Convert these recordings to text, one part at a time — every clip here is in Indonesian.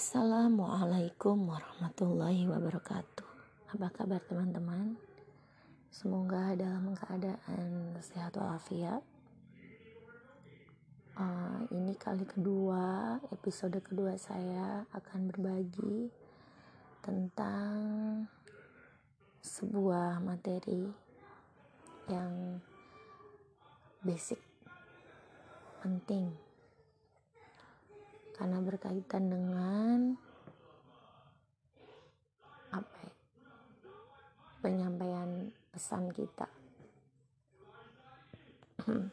Assalamualaikum warahmatullahi wabarakatuh. Apa kabar teman-teman? Semoga dalam keadaan sehat walafiat. Uh, ini kali kedua, episode kedua saya akan berbagi tentang sebuah materi yang basic, penting karena berkaitan dengan apa ya, penyampaian pesan kita.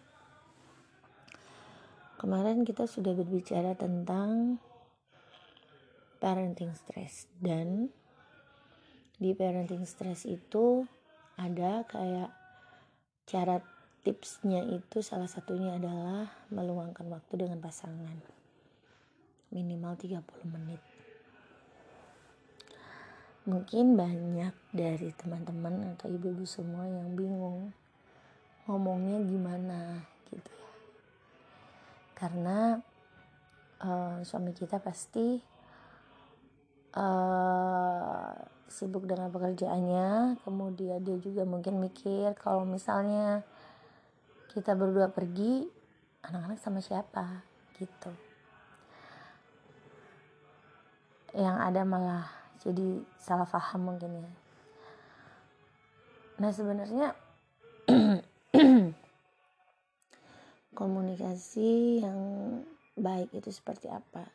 Kemarin kita sudah berbicara tentang parenting stress dan di parenting stress itu ada kayak cara tipsnya itu salah satunya adalah meluangkan waktu dengan pasangan minimal 30 menit. Mungkin banyak dari teman-teman atau ibu-ibu semua yang bingung ngomongnya gimana gitu ya. Karena uh, suami kita pasti uh, sibuk dengan pekerjaannya kemudian dia juga mungkin mikir kalau misalnya kita berdua pergi anak-anak sama siapa gitu yang ada malah jadi salah paham mungkin ya. Nah sebenarnya komunikasi yang baik itu seperti apa?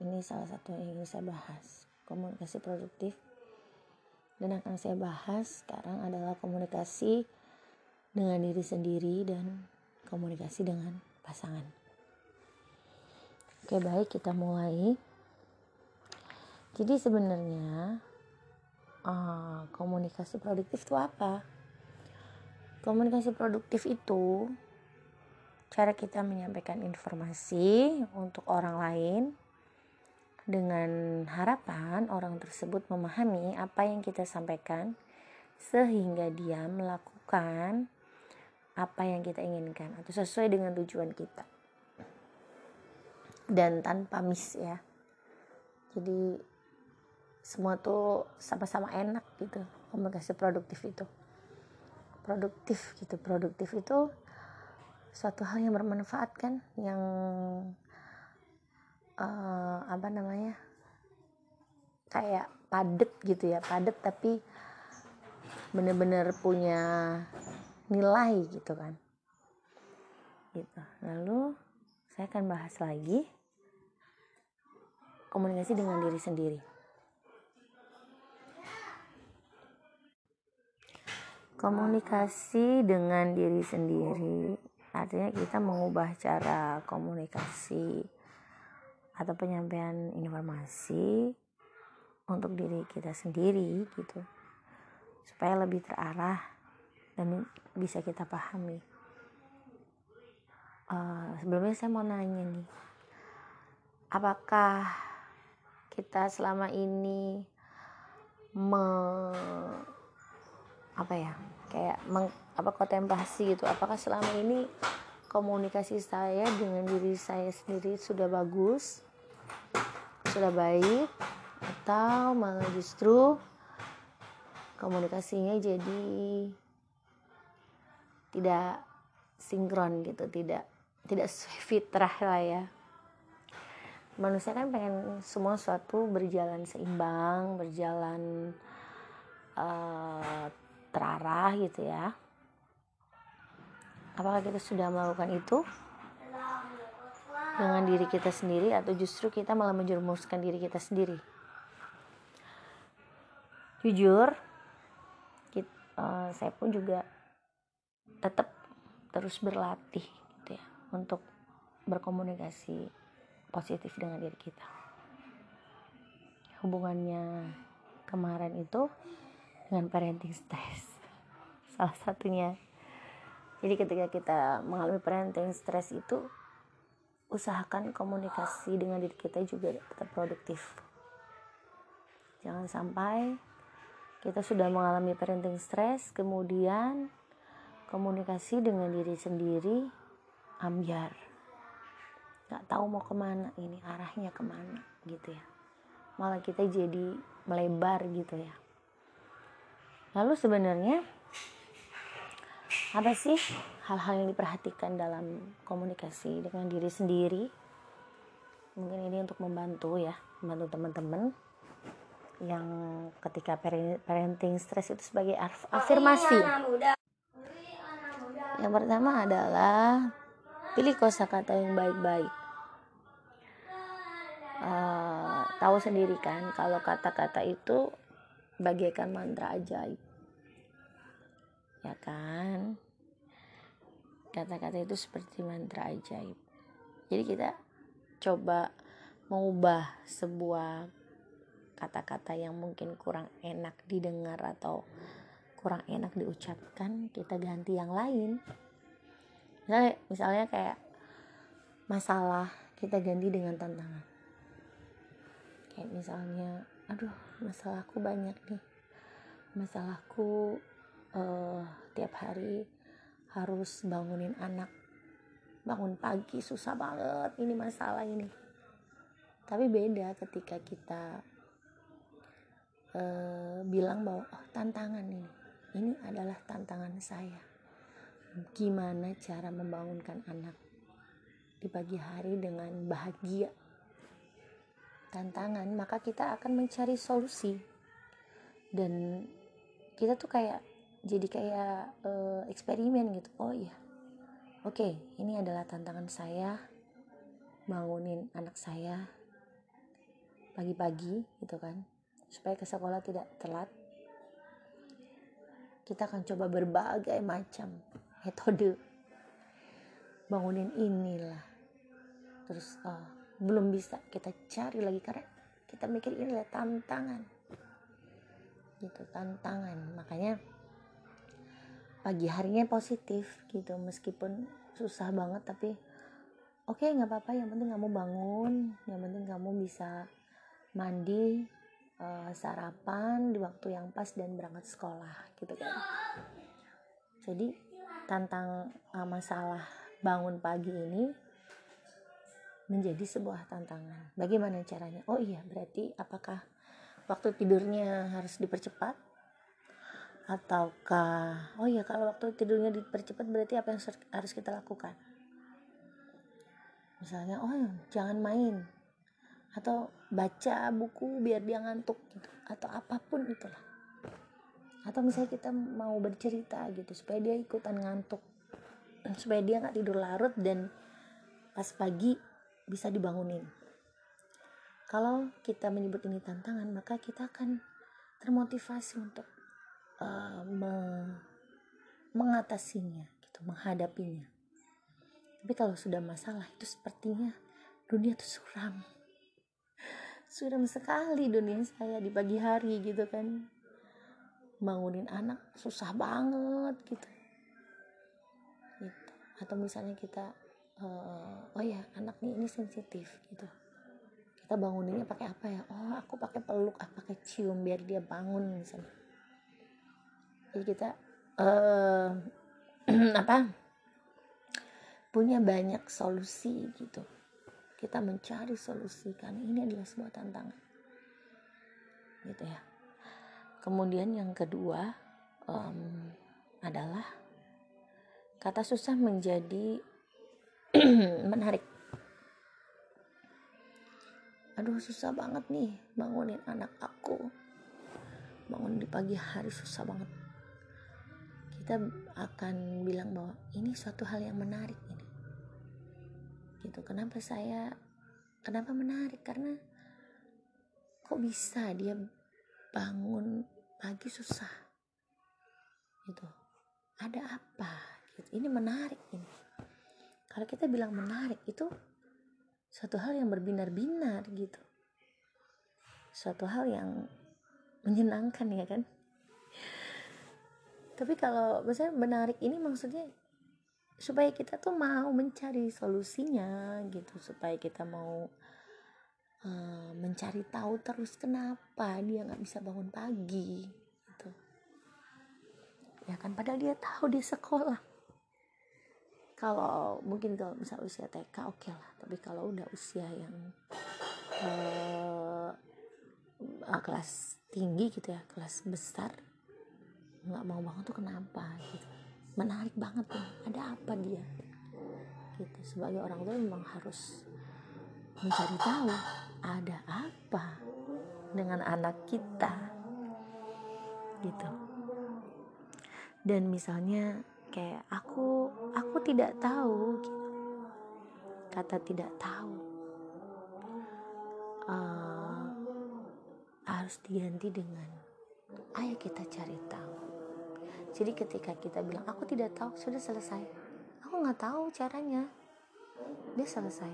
Ini salah satu yang ingin saya bahas. Komunikasi produktif. Dan akan saya bahas sekarang adalah komunikasi dengan diri sendiri dan komunikasi dengan pasangan. Oke baik kita mulai jadi sebenarnya uh, komunikasi produktif itu apa? Komunikasi produktif itu cara kita menyampaikan informasi untuk orang lain dengan harapan orang tersebut memahami apa yang kita sampaikan sehingga dia melakukan apa yang kita inginkan atau sesuai dengan tujuan kita. Dan tanpa miss ya. Jadi semua tuh sama-sama enak gitu komunikasi produktif itu. Produktif gitu produktif itu suatu hal yang bermanfaat kan yang uh, apa namanya kayak padet gitu ya padet tapi bener-bener punya nilai gitu kan. Gitu. Lalu saya akan bahas lagi komunikasi dengan diri sendiri komunikasi dengan diri sendiri. Artinya kita mengubah cara komunikasi atau penyampaian informasi untuk diri kita sendiri gitu. Supaya lebih terarah dan bisa kita pahami. Uh, sebelumnya saya mau nanya nih apakah kita selama ini me apa ya kayak meng, apa kontemplasi gitu. Apakah selama ini komunikasi saya dengan diri saya sendiri sudah bagus sudah baik atau malah justru komunikasinya jadi tidak sinkron gitu tidak tidak fitrah lah ya? Manusia kan pengen semua suatu berjalan seimbang berjalan uh, terarah gitu ya. Apakah kita sudah melakukan itu? Dengan diri kita sendiri atau justru kita malah menjerumuskan diri kita sendiri? Jujur kita, uh, saya pun juga tetap terus berlatih gitu ya untuk berkomunikasi positif dengan diri kita. Hubungannya kemarin itu dengan parenting stress. Salah satunya. Jadi ketika kita mengalami parenting stress itu usahakan komunikasi dengan diri kita juga tetap produktif. Jangan sampai kita sudah mengalami parenting stress kemudian komunikasi dengan diri sendiri ambiar. Nggak tahu mau ke mana ini arahnya ke mana gitu ya. Malah kita jadi melebar gitu ya lalu sebenarnya apa sih hal-hal yang diperhatikan dalam komunikasi dengan diri sendiri? Mungkin ini untuk membantu ya membantu teman-teman yang ketika parenting stress itu sebagai afirmasi. yang pertama adalah pilih kosakata yang baik-baik. Uh, tahu sendiri kan kalau kata-kata itu bagaikan mantra ajaib ya kan? Kata-kata itu seperti mantra ajaib. Jadi kita coba mengubah sebuah kata-kata yang mungkin kurang enak didengar atau kurang enak diucapkan kita ganti yang lain. Misalnya, misalnya kayak masalah kita ganti dengan tantangan. Kayak misalnya aduh masalahku banyak nih. Masalahku uh, tiap hari harus bangunin anak. Bangun pagi susah banget ini masalah ini. Tapi beda ketika kita uh, bilang bahwa oh tantangan ini ini adalah tantangan saya. Gimana cara membangunkan anak di pagi hari dengan bahagia? Tantangan maka kita akan mencari solusi. Dan kita tuh kayak jadi kayak uh, eksperimen gitu. Oh iya. Oke okay, ini adalah tantangan saya bangunin anak saya pagi-pagi gitu kan supaya ke sekolah tidak telat. Kita akan coba berbagai macam metode bangunin inilah. Terus uh, belum bisa kita cari lagi karena kita mikir ini adalah tantangan. Gitu tantangan. Makanya pagi harinya positif gitu meskipun susah banget tapi oke okay, nggak apa-apa yang penting kamu bangun yang penting kamu bisa mandi uh, sarapan di waktu yang pas dan berangkat sekolah gitu kan jadi tentang uh, masalah bangun pagi ini menjadi sebuah tantangan. Bagaimana caranya? Oh iya, berarti apakah waktu tidurnya harus dipercepat? Ataukah, oh iya kalau waktu tidurnya dipercepat berarti apa yang harus kita lakukan? Misalnya, oh jangan main. Atau baca buku biar dia ngantuk gitu. Atau apa pun itulah. Atau misalnya kita mau bercerita gitu supaya dia ikutan ngantuk. Supaya dia nggak tidur larut dan pas pagi bisa dibangunin. Kalau kita menyebut ini tantangan, maka kita akan termotivasi untuk uh, me mengatasinya, gitu, menghadapinya. Tapi kalau sudah masalah itu sepertinya dunia itu suram. Suram sekali dunia saya di pagi hari gitu kan. Bangunin anak susah banget gitu. gitu. Atau misalnya kita uh, oh ya anak nih ini sensitif gitu kita banguninnya pakai apa ya oh aku pakai peluk ah pakai cium biar dia bangun misalnya kita uh, apa punya banyak solusi gitu. Kita mencari solusi kan ini adalah sebuah tantangan. Gitu ya. Kemudian yang kedua um, adalah kata susah menjadi menarik. Aduh susah banget nih bangunin anak aku. Bangun di pagi hari susah banget kita akan bilang bahwa ini suatu hal yang menarik ini. Gitu. Kenapa saya kenapa menarik? Karena kok bisa dia bangun pagi susah? Gitu. Ada apa? Gitu. Ini menarik ini. Kalau kita bilang menarik itu suatu hal yang berbinar-binar gitu. Suatu hal yang menyenangkan ya kan tapi kalau misalnya menarik ini maksudnya supaya kita tuh mau mencari solusinya gitu supaya kita mau uh, mencari tahu terus kenapa dia nggak bisa bangun pagi gitu. Ya kan padahal dia tahu di sekolah. Kalau mungkin kalau misal usia TK oke okay lah. Tapi kalau udah usia yang uh, kelas tinggi gitu ya kelas besar nggak mau banget tuh kenapa gitu. Menarik banget tuh ada apa dia? Gitu sebagai orang tua memang harus mencari tahu ada apa dengan anak kita. Gitu. Dan misalnya kayak aku aku tidak tahu gitu. kata tidak tahu uh, harus diganti dengan ayo kita cari tahu jadi ketika kita bilang aku tidak tahu sudah selesai. Aku nggak tahu caranya. Dia selesai.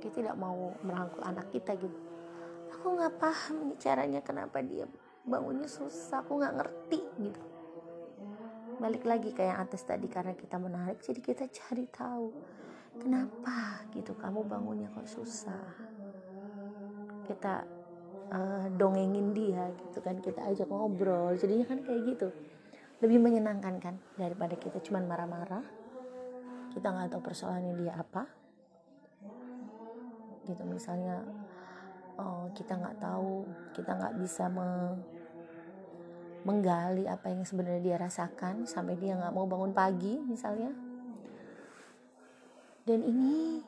Kita tidak mau merangkul anak kita gitu. Aku nggak paham caranya kenapa dia bangunnya susah. Aku nggak ngerti gitu. Balik lagi kayak yang atas tadi karena kita menarik jadi kita cari tahu kenapa gitu kamu bangunnya kok susah? Kita uh, dongengin dia gitu kan. Kita ajak ngobrol. Jadinya kan kayak gitu lebih menyenangkan kan daripada kita cuman marah-marah? Kita nggak tahu persoalannya dia apa. Gitu misalnya oh, kita nggak tahu kita nggak bisa me menggali apa yang sebenarnya dia rasakan sampai dia nggak mau bangun pagi misalnya. Dan ini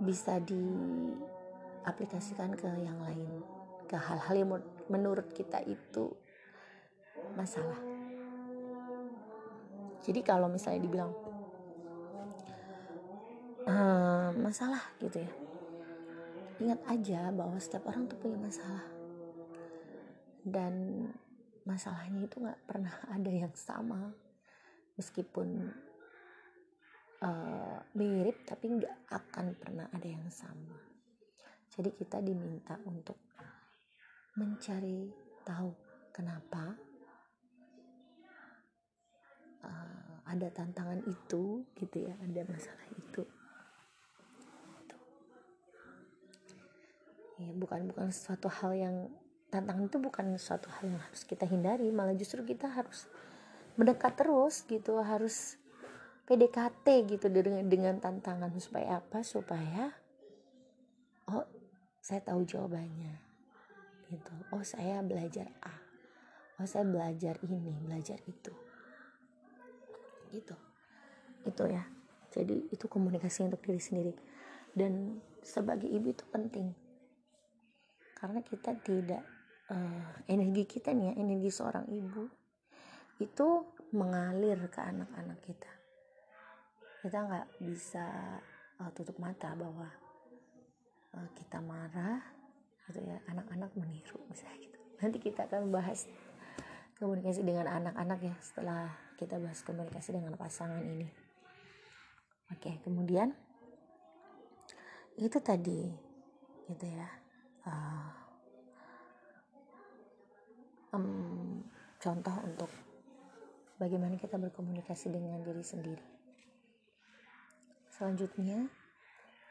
bisa diaplikasikan ke yang lain ke hal-hal yang menurut kita itu masalah jadi kalau misalnya dibilang ehm, masalah gitu ya. Ingat aja bahwa setiap orang tuh punya masalah. Dan masalahnya itu nggak pernah ada yang sama. Meskipun uh, mirip tapi nggak akan pernah ada yang sama. Jadi kita diminta untuk mencari tahu kenapa uh, ada tantangan itu gitu ya ada masalah itu. Gitu. ya bukan bukan suatu hal yang tantangan itu bukan suatu hal yang harus kita hindari malah justru kita harus mendekat terus gitu harus PDKT gitu dengan dengan tantangan supaya apa? Supaya oh saya tahu jawabannya gitu. Oh saya belajar A. Oh saya belajar ini belajar itu gitu. Itu ya. Jadi itu komunikasi untuk diri sendiri. Dan sebagai ibu itu penting. Karena kita tidak uh, energi kita nih ya energi seorang ibu itu mengalir ke anak-anak kita. Kita nggak bisa uh, tutup mata bahwa uh, kita marah gitu ya. Anak-anak meniru misalnya gitu. Nanti kita akan bahas komunikasi dengan anak-anak ya setelah kita bahas komunikasi dengan pasangan ini oke kemudian itu tadi gitu ya uh, um, contoh untuk bagaimana kita berkomunikasi dengan diri sendiri. Selanjutnya,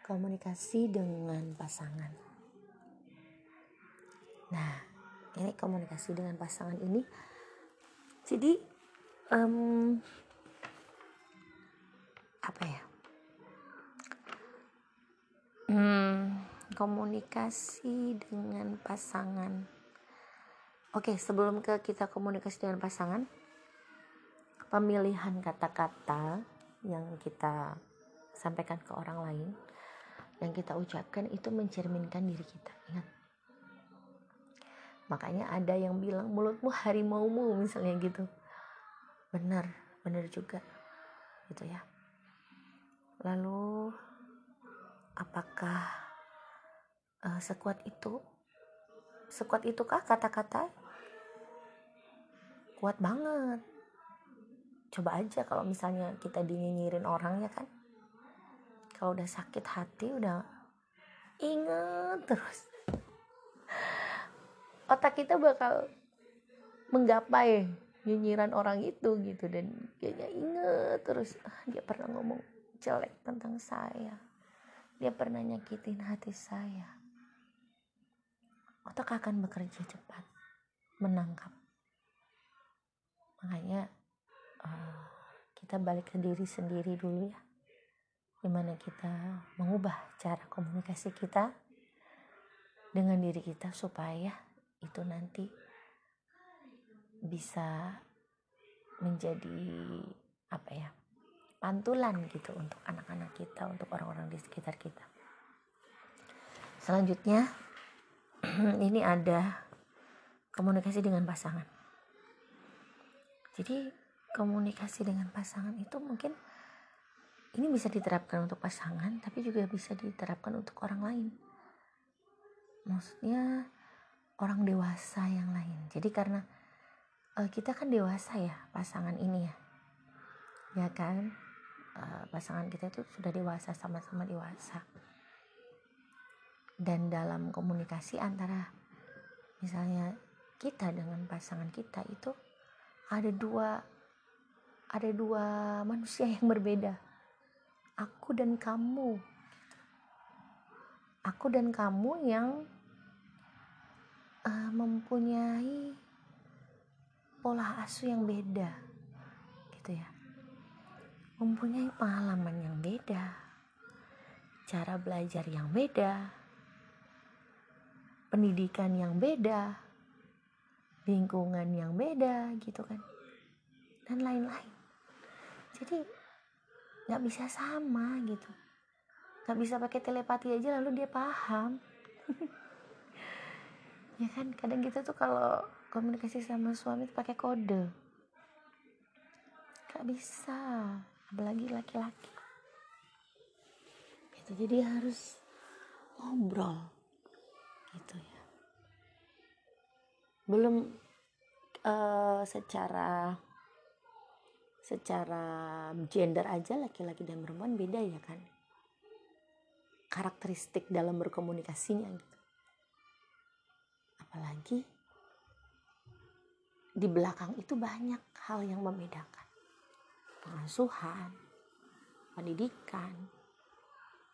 komunikasi dengan pasangan. Nah, ini komunikasi dengan pasangan ini. Jadi, um, apa ya? Hmm, komunikasi dengan pasangan Oke, sebelum ke kita komunikasi dengan pasangan, pemilihan kata-kata yang kita sampaikan ke orang lain, yang kita ucapkan itu mencerminkan diri kita. Ingat. Makanya ada yang bilang mulutmu harimaumu misalnya gitu. Benar, benar juga. Gitu ya. Lalu apakah uh, sekuat itu sekuat itukah kata-kata kuat banget coba aja kalau misalnya kita dinyinyirin orang ya kan kalau udah sakit hati udah inget terus otak kita bakal menggapai nyinyiran orang itu gitu. Dan kayaknya inget terus ah, dia pernah ngomong jelek tentang saya. Dia pernah nyakitin hati saya. Otak akan bekerja cepat menangkap. Makanya uh, kita balik ke diri sendiri dulu ya. Di mana kita mengubah cara komunikasi kita dengan diri kita supaya itu nanti bisa menjadi apa ya pantulan gitu untuk anak-anak kita untuk orang-orang di sekitar kita. Selanjutnya ini ada komunikasi dengan pasangan. Jadi komunikasi dengan pasangan itu mungkin ini bisa diterapkan untuk pasangan tapi juga bisa diterapkan untuk orang lain. Maksudnya orang dewasa yang lain. Jadi karena uh, kita kan dewasa ya pasangan ini ya. Ya kan? Uh, pasangan kita itu sudah dewasa sama-sama dewasa. Dan dalam komunikasi antara misalnya kita dengan pasangan kita itu ada dua ada dua manusia yang berbeda. Aku dan kamu. Aku dan kamu yang uh, mempunyai pola asuh yang beda gitu ya. Mempunyai pengalaman yang beda cara belajar yang beda pendidikan yang beda lingkungan yang beda gitu kan dan lain-lain. Jadi nggak bisa sama gitu. Nggak bisa pakai telepati aja lalu dia paham ya kan kadang kita tuh kalau komunikasi sama suami tuh pakai kode. Nggak bisa apalagi laki-laki. Gitu jadi harus ngobrol. Gitu ya. Belum uh, secara secara gender aja laki-laki dan perempuan beda ya kan. Karakteristik dalam berkomunikasinya gitu apalagi di belakang itu banyak hal yang membedakan. Pengasuhan pendidikan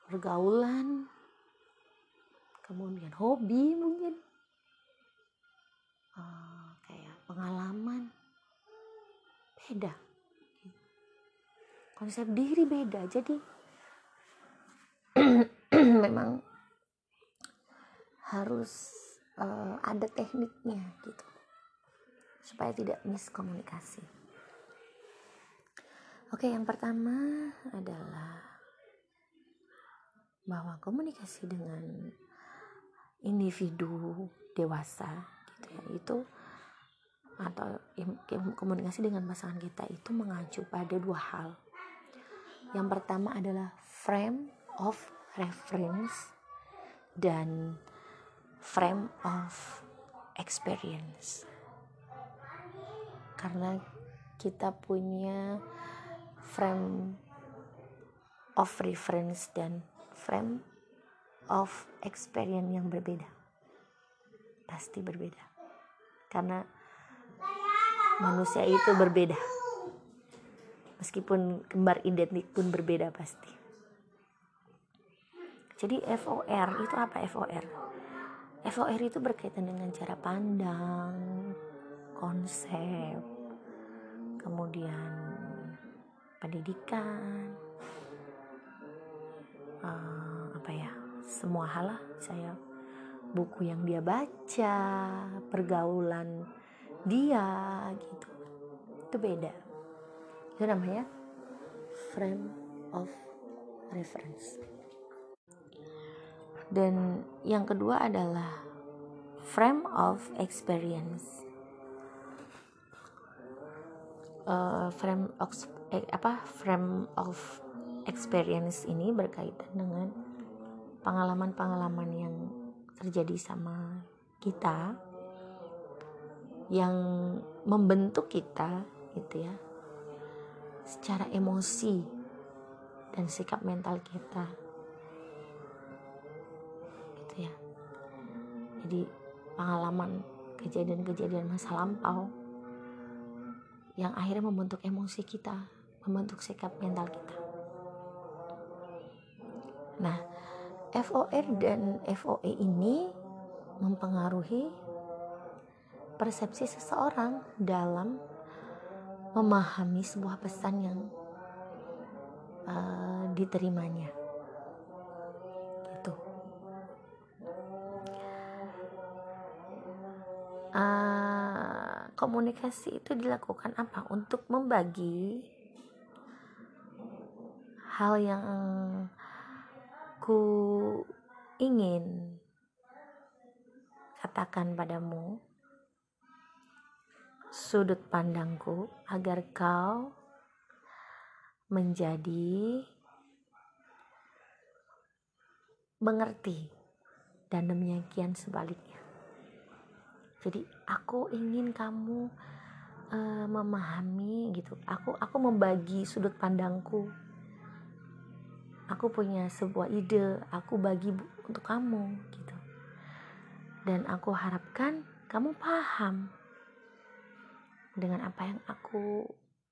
pergaulan kemudian hobi mungkin. Uh, kayak pengalaman. Beda. Konsep diri beda jadi memang harus uh, ada tekniknya gitu. Supaya tidak miskomunikasi. Oke yang pertama adalah bahwa komunikasi dengan individu dewasa gitu ya itu atau komunikasi dengan pasangan kita itu mengacu pada dua hal. Yang pertama adalah frame of reference dan frame of experience. Karena kita punya frame of reference dan frame of experience yang berbeda. Pasti berbeda. Karena manusia itu berbeda meskipun kembar identik pun berbeda pasti jadi FOR itu apa FOR FOR itu berkaitan dengan cara pandang konsep kemudian pendidikan uh, apa ya semua hal lah. Saya buku yang dia baca pergaulan dia gitu. Itu beda. Itu namanya frame of reference dan yang kedua adalah frame of experience. Uh, frame of eh, apa frame of experience ini berkaitan dengan pengalaman-pengalaman yang terjadi sama kita yang membentuk kita gitu ya secara emosi dan sikap mental kita jadi pengalaman kejadian-kejadian masa lampau yang akhirnya membentuk emosi kita membentuk sikap mental kita. Nah FOR dan FOE ini mempengaruhi persepsi seseorang dalam memahami sebuah pesan yang uh, diterimanya uh, komunikasi itu dilakukan apa untuk membagi hal yang ku ingin katakan padamu sudut pandangku agar kau menjadi mengerti dan demikian sebaliknya. Jadi aku ingin kamu uh, memahami gitu. Aku aku membagi sudut pandangku. Aku punya sebuah ide, aku bagi untuk kamu gitu. Dan aku harapkan kamu paham dengan apa yang aku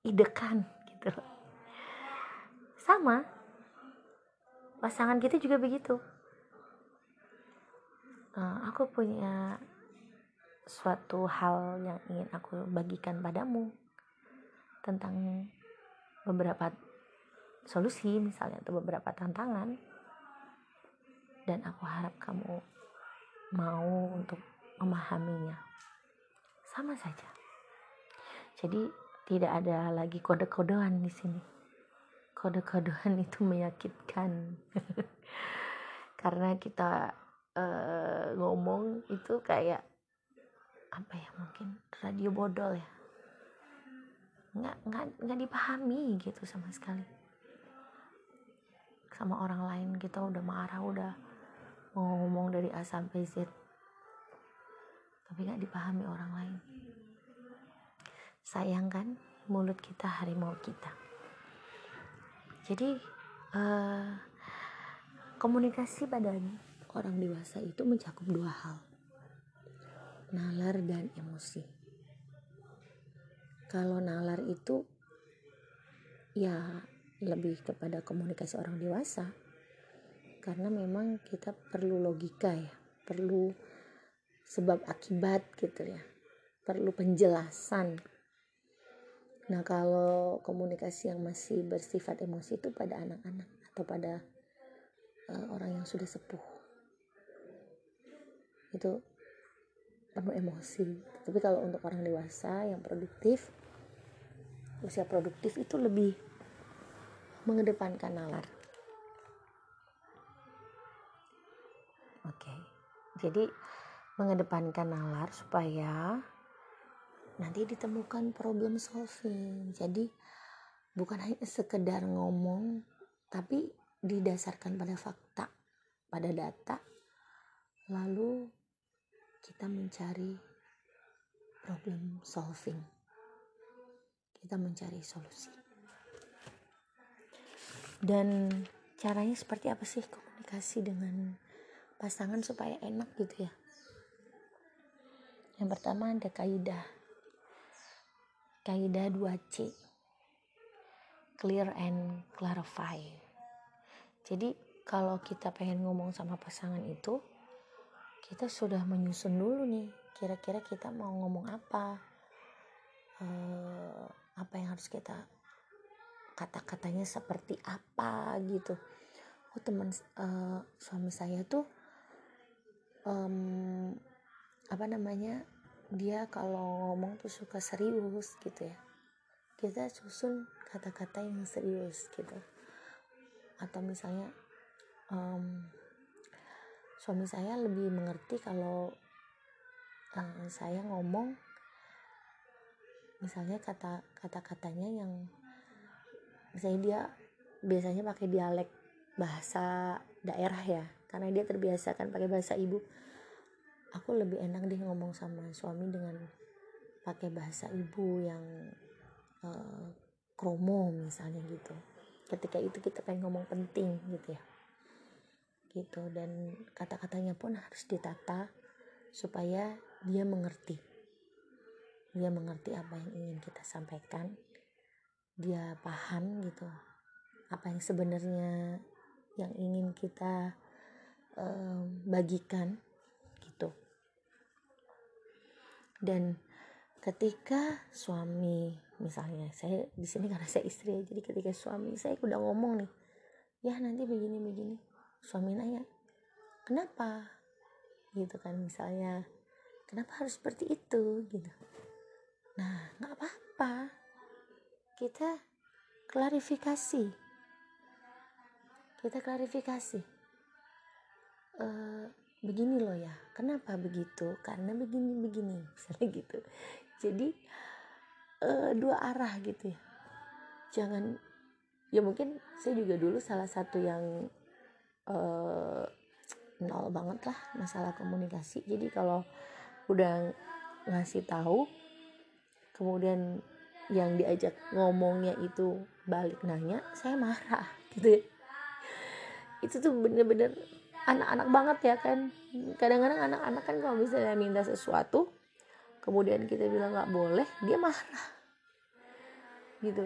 idekan gitu sama pasangan kita juga begitu uh, aku punya suatu hal yang ingin aku bagikan padamu tentang beberapa solusi misalnya atau beberapa tantangan dan aku harap kamu mau untuk memahaminya sama saja jadi tidak ada lagi kode-kodean di sini. Kode-kodean itu menyakitkan. Karena kita uh, ngomong itu kayak apa ya mungkin radio bodol ya. Nggak, nggak, nggak dipahami gitu sama sekali. Sama orang lain kita udah marah, udah mau ngomong dari A sampai Z. Tapi nggak dipahami orang lain sayangkan mulut kita harimau kita jadi uh, komunikasi pada orang dewasa itu mencakup dua hal nalar dan emosi. Kalau nalar itu ya lebih kepada komunikasi orang dewasa. Karena memang kita perlu logika ya perlu sebab akibat gitu ya perlu penjelasan. Nah, kalau komunikasi yang masih bersifat emosi itu pada anak-anak atau pada uh, orang yang sudah sepuh. Itu penuh emosi. Tapi kalau untuk orang dewasa yang produktif, usia produktif itu lebih mengedepankan nalar. Oke. Jadi mengedepankan nalar supaya nanti ditemukan problem solving jadi bukan hanya sekedar ngomong tapi didasarkan pada fakta pada data lalu kita mencari problem solving. Kita mencari solusi. Dan caranya seperti apa sih komunikasi dengan pasangan supaya enak gitu ya? Yang pertama ada kaidah. Kaidah 2C clear and clarify. Jadi kalau kita pengen ngomong sama pasangan itu kita sudah menyusun dulu nih kira-kira kita mau ngomong apa uh, apa yang harus kita kata-katanya seperti apa gitu. Oh teman uh, suami saya tuh um, apa namanya dia kalau ngomong tuh suka serius gitu ya. Kita susun kata-kata yang serius gitu. Atau misalnya um, suami saya lebih mengerti kalau um, saya ngomong misalnya kata kata-katanya yang misalnya dia biasanya pakai dialek bahasa daerah ya karena dia terbiasa kan pakai bahasa ibu. Aku lebih enak deh ngomong sama suami dengan pakai bahasa ibu yang uh, kromo misalnya gitu. Ketika itu kita pengen ngomong penting gitu ya gitu. Dan kata-katanya pun harus ditata supaya dia mengerti. Dia mengerti apa yang ingin kita sampaikan. Dia paham gitu apa yang sebenarnya yang ingin kita uh, bagikan dan ketika suami misalnya saya di sini karena saya istri ya jadi ketika suami saya udah ngomong nih ya nanti begini begini suami nanya kenapa? Gitu kan misalnya kenapa harus seperti itu? Gitu. Nah nggak apa-apa. Kita klarifikasi. Kita klarifikasi. E, begini loh ya kenapa begitu? Karena begini begini. Misalnya gitu. Jadi uh, dua arah gitu ya. Jangan ya mungkin saya juga dulu salah satu yang uh, nol banget lah masalah komunikasi. Jadi kalau udah ngasih tahu kemudian yang diajak ngomongnya itu balik nanya saya marah gitu ya. Itu tuh bener-bener anak-anak banget ya kan. Kadang-kadang anak-anak kan kalau misalnya minta sesuatu kemudian kita bilang nggak boleh dia marah. Gitu.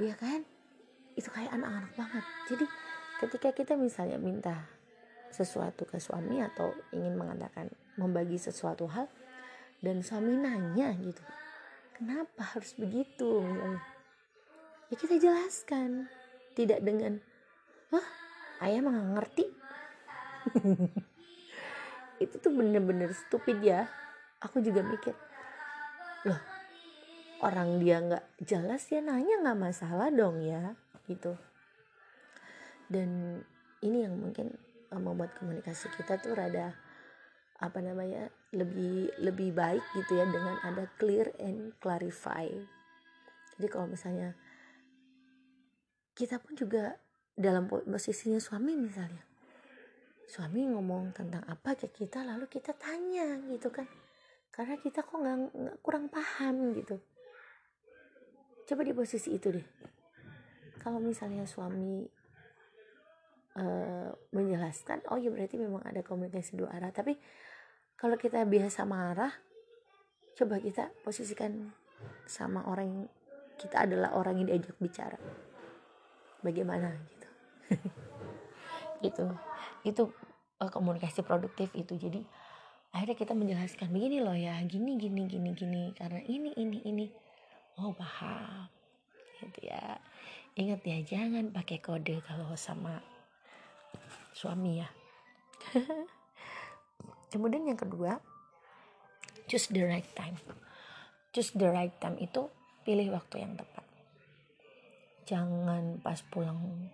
Ya kan? Itu kayak anak-anak banget. Jadi ketika kita misalnya minta sesuatu ke suami atau ingin mengatakan membagi sesuatu hal dan suami nanya gitu kenapa harus begitu? misalnya. Ya kita jelaskan tidak dengan wah ayah mah ngerti. Itu tuh bener-bener stupid ya. Aku juga mikir loh orang dia nggak jelas ya nanya nggak masalah dong ya gitu dan ini yang mungkin uh, membuat komunikasi kita tuh rada apa namanya lebih lebih baik gitu ya dengan ada clear and clarify. Jadi kalau misalnya kita pun juga dalam posisinya suami misalnya suami ngomong tentang apa ke kita lalu kita tanya gitu kan. Karena kita kok nggak kurang paham gitu. Coba di posisi itu deh. Kalau misalnya suami uh, menjelaskan oh ya berarti memang ada komunikasi dua arah. Tapi kalau kita biasa marah coba kita posisikan sama orang yang kita adalah orang yang diajak bicara. Bagaimana gitu. Itu itu uh, komunikasi produktif itu. Jadi akhirnya kita menjelaskan begini loh ya gini gini gini gini karena ini ini ini. Oh paham. Gitu ya. Ingat ya jangan pakai kode kalau sama suami ya. Kemudian yang kedua choose the right time. Choose the right time itu pilih waktu yang tepat. Jangan pas pulang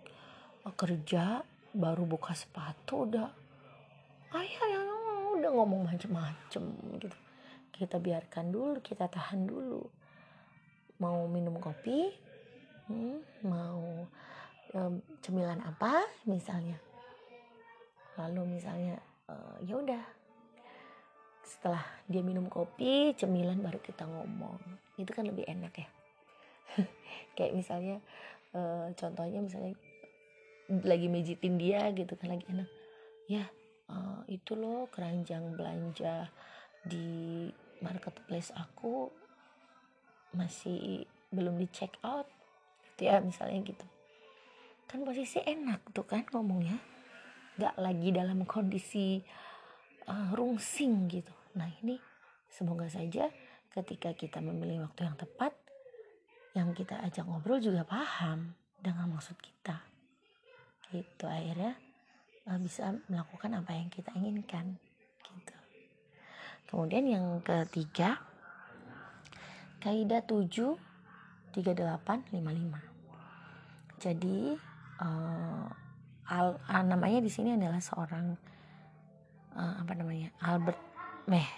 kerja baru buka sepatu udah ayah yang udah ngomong macem-macem gitu. Kita biarkan dulu kita tahan dulu. Mau minum kopi hmm, mau um, cemilan apa misalnya lalu misalnya uh, ya udah setelah dia minum kopi cemilan baru kita ngomong. Itu kan lebih enak ya. Kayak misalnya uh, contohnya misalnya lagi mejitin dia gitu kan lagi enak. Ya uh, itu loh keranjang belanja di marketplace aku masih belum di check out. Gitu ya misalnya gitu. Kan posisi enak tuh kan ngomongnya nggak lagi dalam kondisi uh, rungsing gitu. Nah ini semoga saja ketika kita memilih waktu yang tepat yang kita ajak ngobrol juga paham dengan maksud kita. Gitu akhirnya uh, bisa melakukan apa yang kita inginkan gitu. Kemudian yang ketiga kaidah 7 38 55 jadi uh, al, uh, namanya di sini adalah seorang uh, apa namanya Albert Meh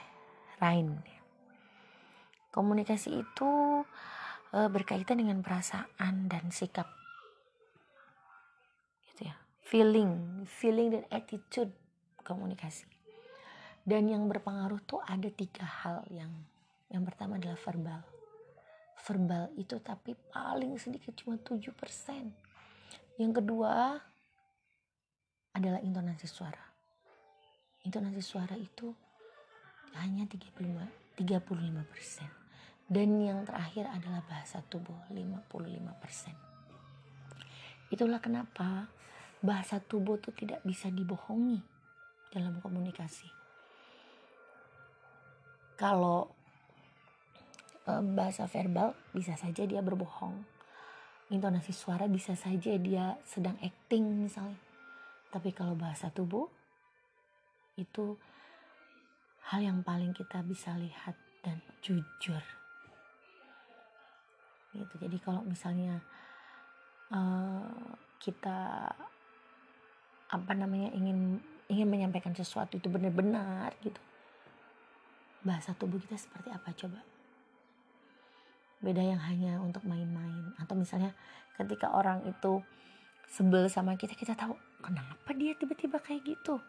Rain komunikasi itu uh, berkaitan dengan perasaan dan sikap feeling, feeling dan attitude komunikasi. Dan yang berpengaruh tuh ada tiga hal yang yang pertama adalah verbal. Verbal itu tapi paling sedikit cuma 7%. Yang kedua adalah intonasi suara. Intonasi suara itu hanya 35 35%. Dan yang terakhir adalah bahasa tubuh 55%. Itulah kenapa bahasa tubuh itu tidak bisa dibohongi dalam komunikasi. Kalau uh, bahasa verbal bisa saja dia berbohong intonasi suara bisa saja dia sedang acting misalnya tapi kalau bahasa tubuh itu hal yang paling kita bisa lihat dan jujur. Gitu. Jadi kalau misalnya uh, kita apa namanya ingin ingin menyampaikan sesuatu itu benar-benar gitu bahasa tubuh kita seperti apa coba? Beda yang hanya untuk main-main. Atau misalnya ketika orang itu sebel sama kita kita tahu kenapa dia tiba-tiba kayak gitu?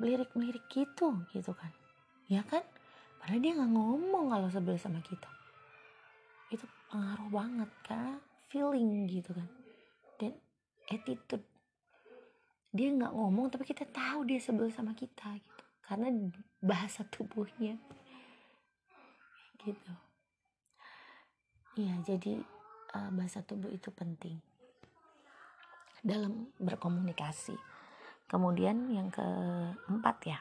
Melirik-melirik gitu gitu kan. Ya kan? Padahal dia nggak ngomong kalau sebel sama kita. Itu pengaruh banget kan feeling gitu kan. Dan attitude. Dia nggak ngomong tapi kita tahu dia sebel sama kita gitu. Karena bahasa tubuhnya. Gitu. Iya jadi uh, bahasa tubuh itu penting dalam berkomunikasi. Kemudian yang keempat ya.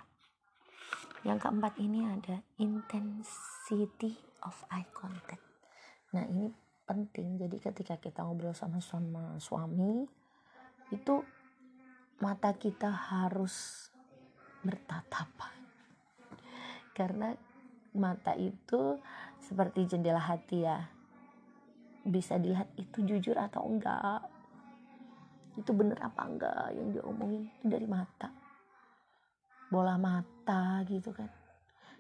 Yang keempat ini ada intensity of eye contact. Nah ini penting. Jadi ketika kita ngobrol sama sama suami itu mata kita harus bertatapan. Karena mata itu seperti jendela hati ya. Bisa dilihat itu jujur atau enggak itu bener apa enggak yang dia omongin itu dari mata. Bola mata gitu kan.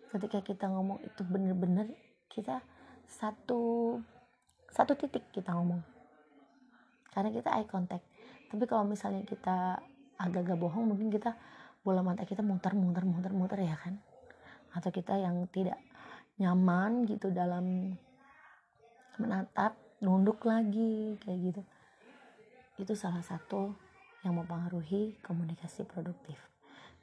Ketika kita ngomong itu bener-bener kita satu satu titik kita ngomong. Karena kita eye contact. Tapi kalau misalnya kita agak-agak bohong mungkin kita bola mata kita muter muter muter muter ya kan. Atau kita yang tidak nyaman gitu dalam menatap nunduk lagi kayak gitu itu salah satu yang mempengaruhi komunikasi produktif.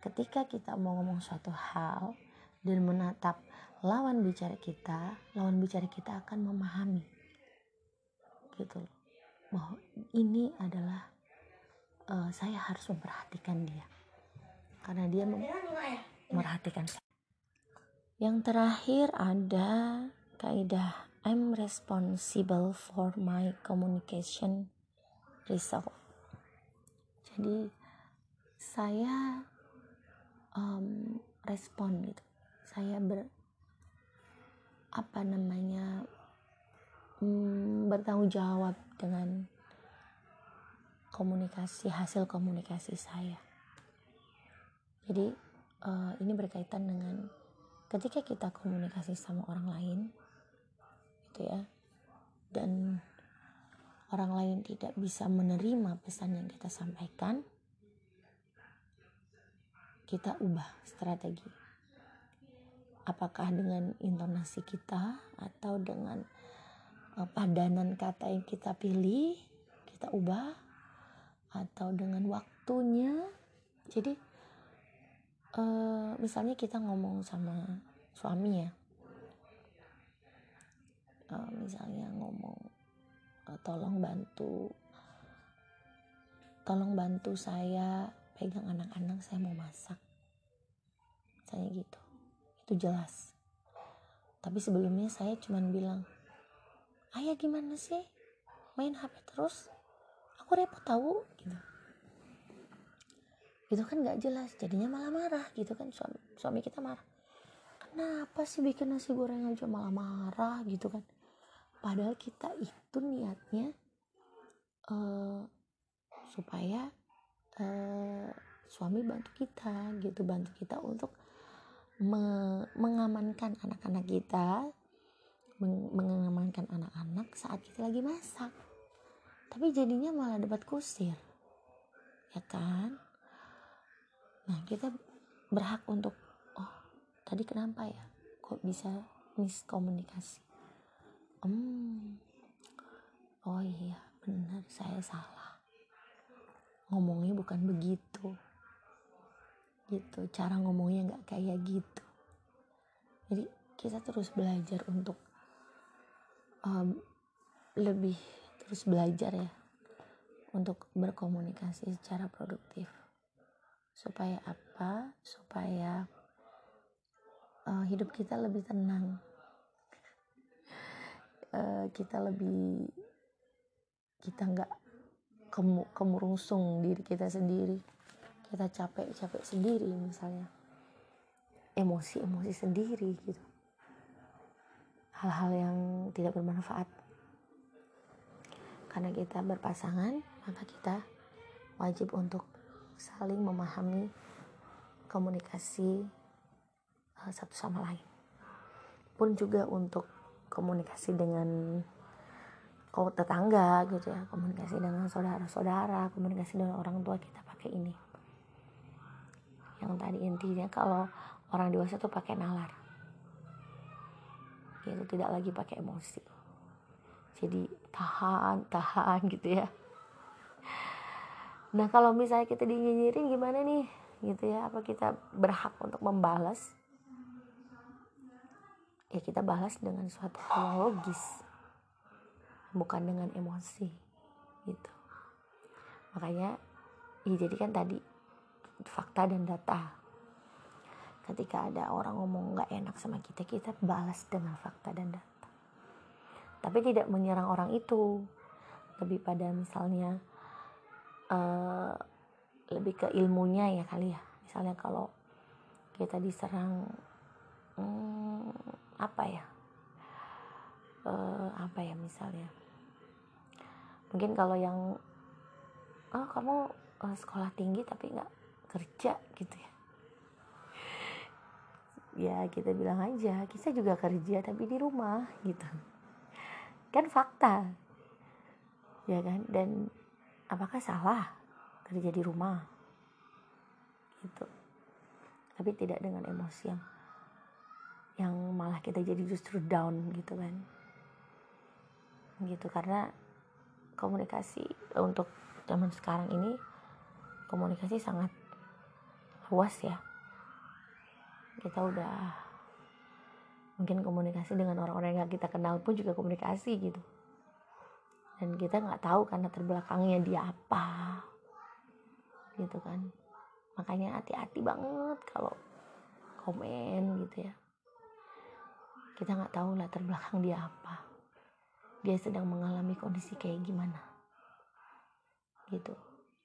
Ketika kita mau ngomong suatu hal dan menatap lawan bicara kita lawan bicara kita akan memahami. Gitu loh. Bahwa ini adalah uh, saya harus memperhatikan dia. Karena dia memperhatikan saya. Yang terakhir ada kaidah I'm responsible for my communication result. Jadi saya um, respon gitu. Saya ber apa namanya um, bertanggung jawab dengan komunikasi hasil komunikasi saya jadi uh, ini berkaitan dengan ketika kita komunikasi sama orang lain gitu ya dan orang lain tidak bisa menerima pesan yang kita sampaikan kita ubah strategi. Apakah dengan intonasi kita atau dengan uh, padanan kata yang kita pilih kita ubah atau dengan waktunya. Jadi uh, misalnya kita ngomong sama suami ya. Uh, misalnya ngomong tolong bantu. Tolong bantu saya pegang anak-anak saya mau masak. Saya gitu. Itu jelas. Tapi sebelumnya saya cuman bilang ayah gimana sih? Main HP terus? Aku repot tahu gitu. Itu kan nggak jelas. Jadinya malah marah gitu kan. Suami suami kita marah. Kenapa sih bikin nasi goreng aja malah marah? gitu kan padahal kita itu niatnya uh, supaya uh, suami bantu kita gitu bantu kita untuk me mengamankan anak-anak kita meng mengamankan anak-anak saat kita lagi masak. Tapi jadinya malah debat kusir ya kan? Nah kita berhak untuk oh tadi kenapa ya? Kok bisa miskomunikasi hmm. Oh iya benar saya salah. Ngomongnya bukan begitu. Gitu cara ngomongnya nggak kayak gitu. Jadi kita terus belajar untuk um, lebih terus belajar ya untuk berkomunikasi secara produktif. Supaya apa? Supaya uh, hidup kita lebih tenang uh, kita lebih kita nggak kemu, kemurungsung diri kita sendiri. Kita capek capek sendiri misalnya. Emosi emosi sendiri gitu. Hal-hal yang tidak bermanfaat. Karena kita berpasangan maka kita wajib untuk saling memahami komunikasi uh, satu sama lain. Pun juga untuk komunikasi dengan kau tetangga gitu ya. Komunikasi dengan saudara-saudara komunikasi dengan orang tua kita pakai ini. Yang tadi intinya kalau orang dewasa tuh pakai nalar. Gitu tidak lagi pakai emosi. Jadi tahan tahan gitu ya. Nah kalau misalnya kita dinyinyirin gimana nih? Gitu ya apa kita berhak untuk membalas ya kita balas dengan suatu hal logis bukan dengan emosi gitu. Makanya ya jadi kan tadi fakta dan data. Ketika ada orang ngomong nggak enak sama kita kita balas dengan fakta dan data. Tapi tidak menyerang orang itu. Lebih pada misalnya uh, lebih ke ilmunya ya kali ya. Misalnya kalau kita diserang hmm, apa ya? Uh, apa ya misalnya? Mungkin kalau yang oh kamu uh, sekolah tinggi tapi nggak kerja gitu ya. Ya kita bilang aja kita juga kerja tapi di rumah gitu. Kan fakta. Ya kan? Dan apakah salah kerja di rumah? Gitu. Tapi tidak dengan emosi yang yang malah kita jadi justru down gitu kan. Gitu karena komunikasi untuk zaman sekarang ini komunikasi sangat luas ya. Kita udah mungkin komunikasi dengan orang-orang yang kita kenal pun juga komunikasi gitu. Dan kita nggak tahu karena terbelakangnya dia apa gitu kan. Makanya hati-hati banget kalau komen gitu ya kita nggak tahu latar belakang dia apa. Dia sedang mengalami kondisi kayak gimana. Gitu.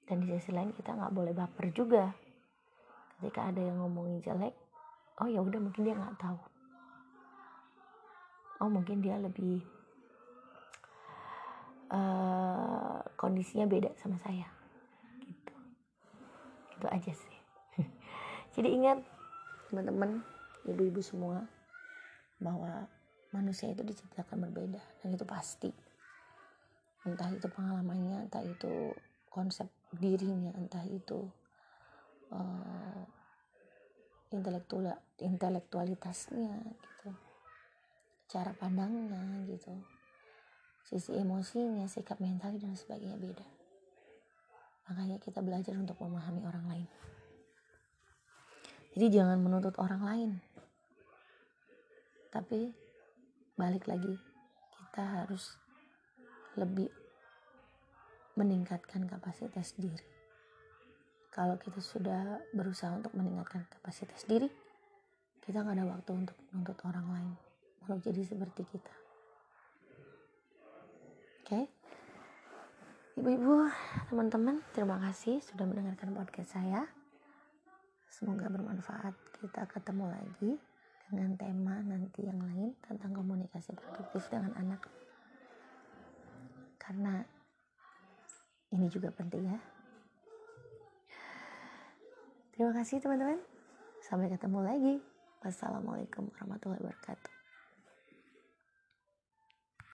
Dan di sisi lain kita nggak boleh baper juga. Ketika ada yang ngomongin jelek oh ya udah mungkin dia nggak tahu. Oh mungkin dia lebih uh, kondisinya beda sama saya. Gitu. Itu aja sih. Jadi ingat teman-teman ibu-ibu semua bahwa manusia itu diciptakan berbeda dan itu pasti. Entah itu pengalamannya entah itu konsep dirinya entah itu uh, intelektual intelektualitasnya gitu. Cara pandangnya gitu. Sisi emosinya sikap mental dan sebagainya beda. Makanya kita belajar untuk memahami orang lain. Jadi jangan menuntut orang lain tapi balik lagi kita harus lebih meningkatkan kapasitas diri. Kalau kita sudah berusaha untuk meningkatkan kapasitas diri kita nggak ada waktu untuk menuntut orang lain. Mau jadi seperti kita. Oke? Okay? ibu-ibu teman-teman terima kasih sudah mendengarkan podcast saya. Semoga bermanfaat. Kita ketemu lagi dengan tema nanti yang lain tentang komunikasi produktif dengan anak. Karena ini juga penting ya. Terima kasih teman-teman. Sampai ketemu lagi. Wassalamualaikum warahmatullahi wabarakatuh